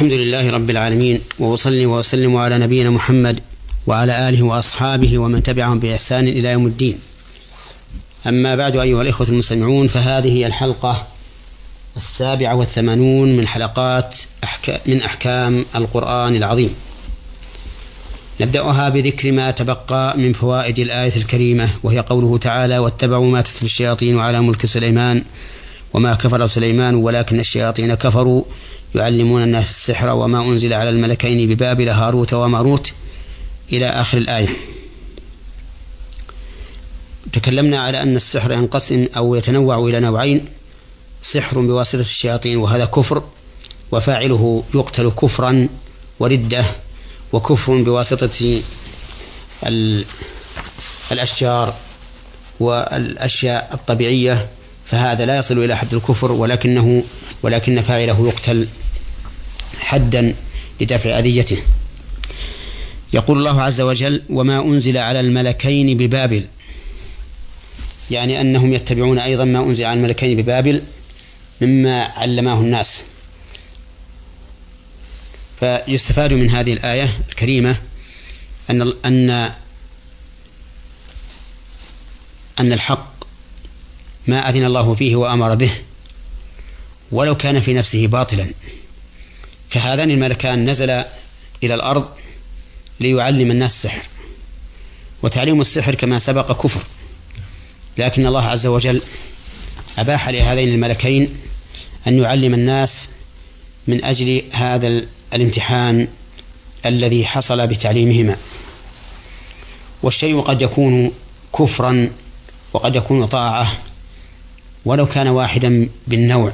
الحمد لله رب العالمين وأصلي وأسلم على نبينا محمد وعلى آله وأصحابه ومن تبعهم بإحسان إلى يوم الدين. أما بعد أيها الإخوة المستمعون فهذه هي الحلقة السابعة والثمانون من حلقات من أحكام القرآن العظيم. نبدأها بذكر ما تبقى من فوائد الآية الكريمة وهي قوله تعالى واتبعوا ما تتلو الشياطين على ملك سليمان وما كفر سليمان ولكن الشياطين كفروا يعلمون الناس السحر وما أنزل على الملكين ببابل هاروت وماروت إلى آخر الآية. تكلمنا على أن السحر ينقسم أو يتنوع إلى نوعين سحر بواسطة الشياطين وهذا كفر وفاعله يقتل كفرا وردة وكفر بواسطة الأشجار والأشياء الطبيعية فهذا لا يصل إلى حد الكفر ولكنه ولكن فاعله يقتل. حدا لدفع أذيته. يقول الله عز وجل وما أنزل على الملكين ببابل. يعني أنهم يتبعون أيضا ما أنزل على الملكين ببابل مما علماه الناس. فيستفاد من هذه الآية الكريمة أن أن أن الحق ما أذن الله فيه وأمر به ولو كان في نفسه باطلا. فهذان الملكان نزلا إلى الأرض ليعلم الناس السحر وتعليم السحر كما سبق كفر. لكن الله عز وجل أباح لهذين الملكين أن يعلم الناس من أجل هذا الامتحان الذي حصل بتعليمهما. والشيء قد يكون كفرا وقد يكون طاعة ولو كان واحدا بالنوع.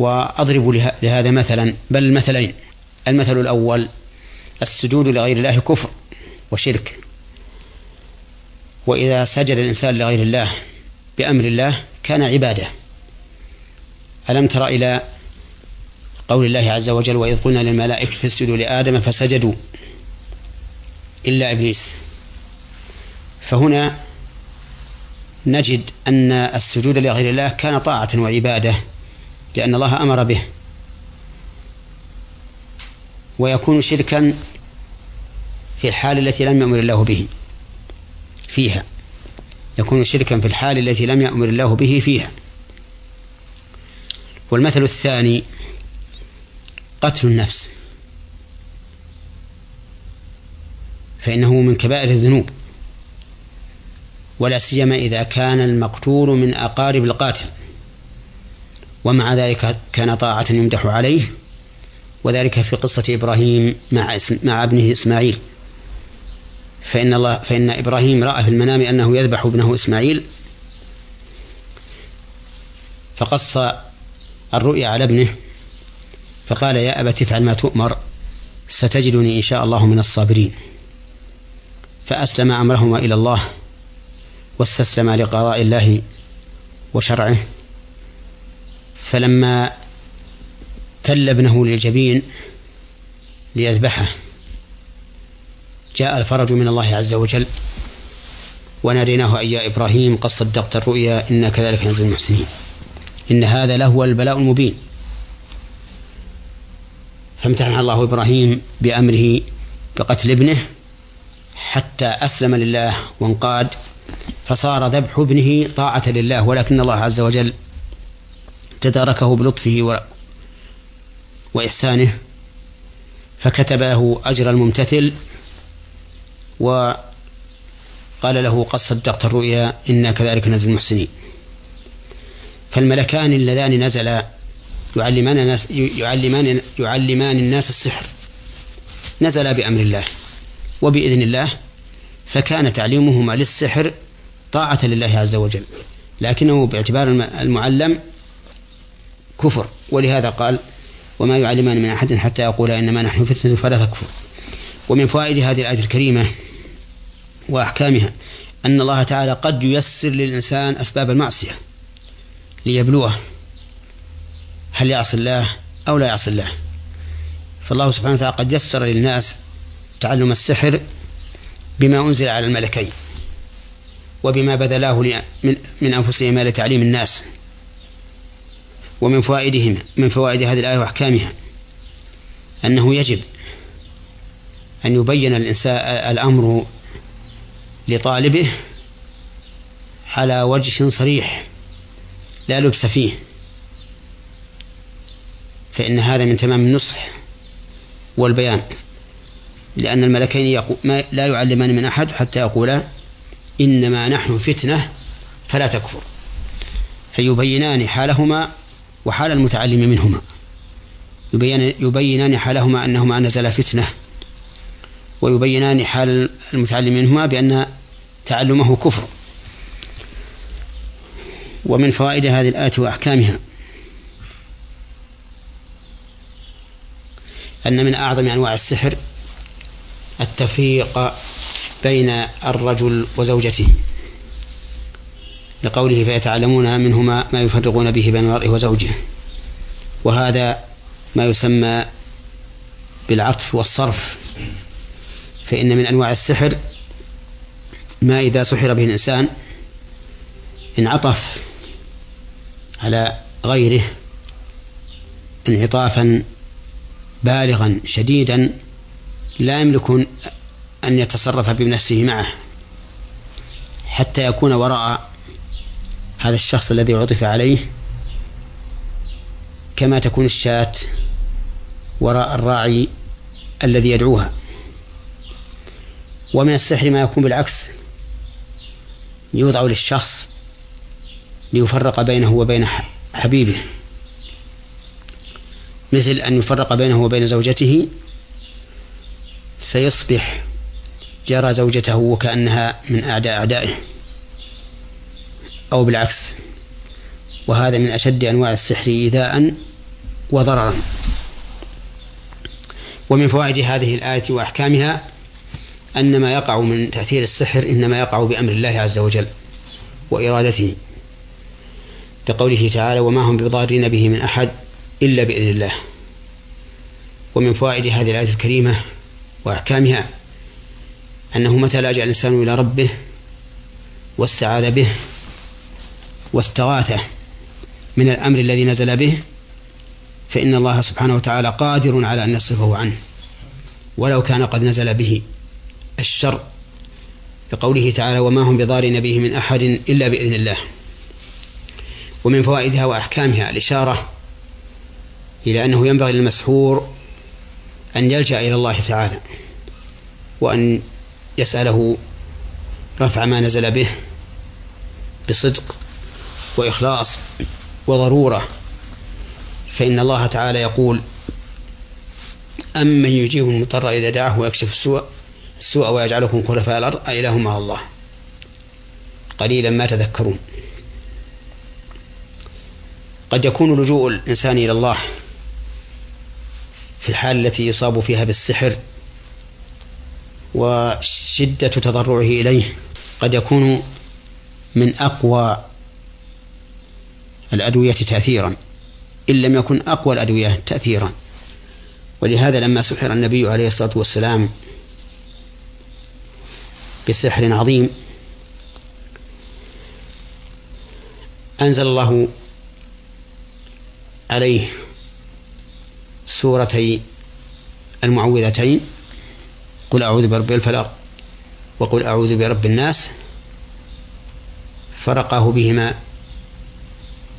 وأضرب لهذا مثلا. بل المثلين. المثل الأول السجود لغير الله كفر وشرك. وإذا سجد الإنسان لغير الله بأمر الله كان عبادة. ألم تر إلى قول الله عز وجل وإذ قلنا للملائكة اسجدوا لآدم فسجدوا إلا إبليس. فهنا نجد أن السجود لغير الله كان طاعة وعبادة. لأن الله أمر به. ويكون شركا في الحال التي لم يأمر الله به فيها. يكون شركا في الحال التي لم يأمر الله به فيها. والمثل الثاني قتل النفس. فإنه من كبائر الذنوب. ولا سيما إذا كان المقتول من أقارب القاتل. ومع ذلك كان طاعة يمدح عليه وذلك في قصة إبراهيم مع مع ابنه إسماعيل. فإن الله فإن إبراهيم رأى في المنام أنه يذبح ابنه إسماعيل فقص الرؤيا على ابنه فقال يا أبت افعل ما تؤمر ستجدني إن شاء الله من الصابرين. فأسلم أمرهما إلى الله واستسلم لقضاء الله وشرعه فلما تل ابنه للجبين ليذبحه جاء الفرج من الله عز وجل وناديناه أي يا إبراهيم قد صدقت الرؤيا إنا كذلك نزل المحسنين. إن هذا لهو البلاء المبين. فامتحن الله إبراهيم بأمره بقتل ابنه حتى أسلم لله وانقاد فصار ذبح ابنه طاعة لله ولكن الله عز وجل تداركه بلطفه و... وإحسانه فكتب له أجر الممتثل وقال له قد صدقت الرؤيا إنا كذلك نزل المحسنين. فالملكان اللذان نزلا يعلمان الناس يعلمان يعلمان الناس السحر. نزلا بأمر الله وبإذن الله فكان تعليمهما للسحر طاعة لله عز وجل لكنه باعتبار المعلم كفر. ولهذا قال وما يعلمان من أحد حتى يقول إنما نحن فتنة فلا تكفر. ومن فوائد هذه الآية الكريمة وأحكامها أن الله تعالى قد ييسر للإنسان أسباب المعصية ليبلوه هل يعصي الله أو لا يعصي الله؟ فالله سبحانه وتعالى قد يسر للناس تعلم السحر بما أنزل على الملكين وبما بذلاه من, من أنفسهما لتعليم الناس. ومن فوائدهما من فوائد هذه الآية وأحكامها. أنه يجب أن يبين الإنسان الأمر لطالبه على وجه صريح لا لبس فيه. فإن هذا من تمام النصح والبيان. لأن الملكين لا يعلمان من أحد حتى يقولا إنما نحن فتنة فلا تكفر. فيبينان حالهما وحال المتعلم منهما. يبين يبينان حالهما أنهما نزل فتنة. ويبينان حال المتعلم منهما بأن تعلمه كفر. ومن فوائد هذه الآية وأحكامها أن من أعظم أنواع السحر التفريق بين الرجل وزوجته. لقوله فيتعلمون منهما ما يفرقون به بين المرء وزوجه. وهذا ما يسمى بالعطف والصرف. فإن من أنواع السحر ما إذا سحر به الإنسان انعطف على غيره انعطافا بالغا شديدا لا يملك أن يتصرف بنفسه معه حتى يكون وراء هذا الشخص الذي عطف عليه كما تكون الشاة وراء الراعي الذي يدعوها. ومن السحر ما يكون بالعكس يوضع للشخص ليفرق بينه وبين حبيبه. مثل أن يفرق بينه وبين زوجته فيصبح جرى زوجته وكأنها من أعداء أعدائه. أو بالعكس. وهذا من أشد أنواع السحر إيذاء وضررا. ومن فوائد هذه الآية وأحكامها أن ما يقع من تأثير السحر إنما يقع بأمر الله عز وجل وإرادته. لقوله تعالى وما هم بضارين به من أحد إلا بإذن الله. ومن فوائد هذه الآية الكريمة وأحكامها أنه متى لجأ الإنسان إلى ربه واستعاذ به واستغاثه من الأمر الذي نزل به فإن الله سبحانه وتعالى قادر على أن يصرفه عنه ولو كان قد نزل به الشر لقوله تعالى وما هم بضارين به من أحد إلا بإذن الله ومن فوائدها وأحكامها الإشارة إلى أنه ينبغي للمسحور أن يلجأ إلى الله تعالى وأن يسأله رفع ما نزل به بصدق وإخلاص وضرورة فإن الله تعالى يقول أمن يجيب المضطر إذا دعاه ويكشف السوء السوء ويجعلكم خلفاء الأرض أإله مع الله. قليلا ما تذكرون. قد يكون لجوء الإنسان إلى الله في الحال التي يصاب فيها بالسحر وشدة تضرعه إليه قد يكون من أقوى الأدوية تأثيرا إن لم يكن أقوى الأدوية تأثيرا. ولهذا لما سحر النبي عليه الصلاة والسلام بسحر عظيم أنزل الله عليه سورتي المعوذتين قل أعوذ برب الفلق وقل أعوذ برب الناس فرقاه بهما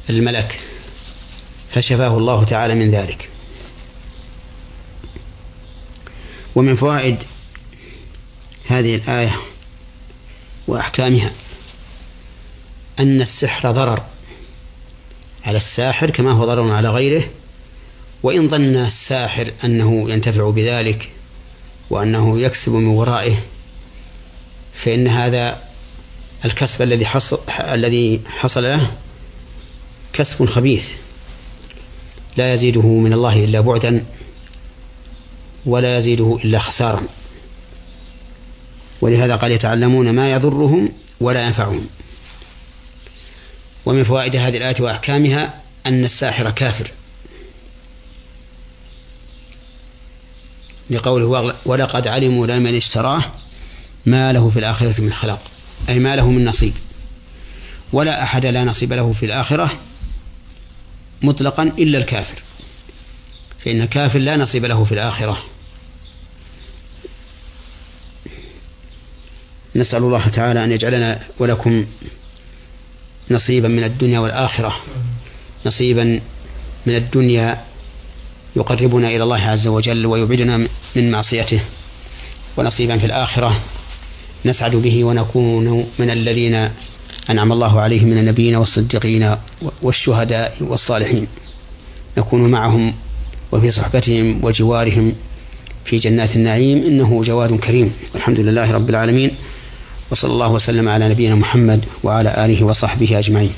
الملك. فشفاه الله تعالى من ذلك. ومن فوائد هذه الآية وأحكامها أن السحر ضرر على الساحر كما هو ضرر على غيره وإن ظن الساحر أنه ينتفع بذلك وأنه يكسب من ورائه فإن هذا الكسب الذي حصل الذي حصل له كسب خبيث لا يزيده من الله إلا بعدا ولا يزيده إلا خسارا ولهذا قال يتعلمون ما يضرهم ولا ينفعهم. ومن فوائد هذه الآية وأحكامها أن الساحر كافر. لقوله ولقد علموا لمن اشتراه ما له في الآخرة من خلاق أي ما له من نصيب. ولا أحد لا نصيب له في الآخرة مطلقا إلا الكافر فإن الكافر لا نصيب له في الآخرة. نسأل الله تعالى أن يجعلنا ولكم نصيبا من الدنيا والآخرة نصيبا من الدنيا يقربنا إلى الله عز وجل ويبعدنا من معصيته ونصيبا في الآخرة. نسعد به ونكون من الذين أنعم الله عليهم من النبيين والصديقين والشهداء والصالحين. نكون معهم وفي صحبتهم وجوارهم في جنات النعيم. إنه جواد كريم. والحمد لله رب العالمين. وصلى الله وسلم على نبينا محمد وعلى آله وصحبه أجمعين.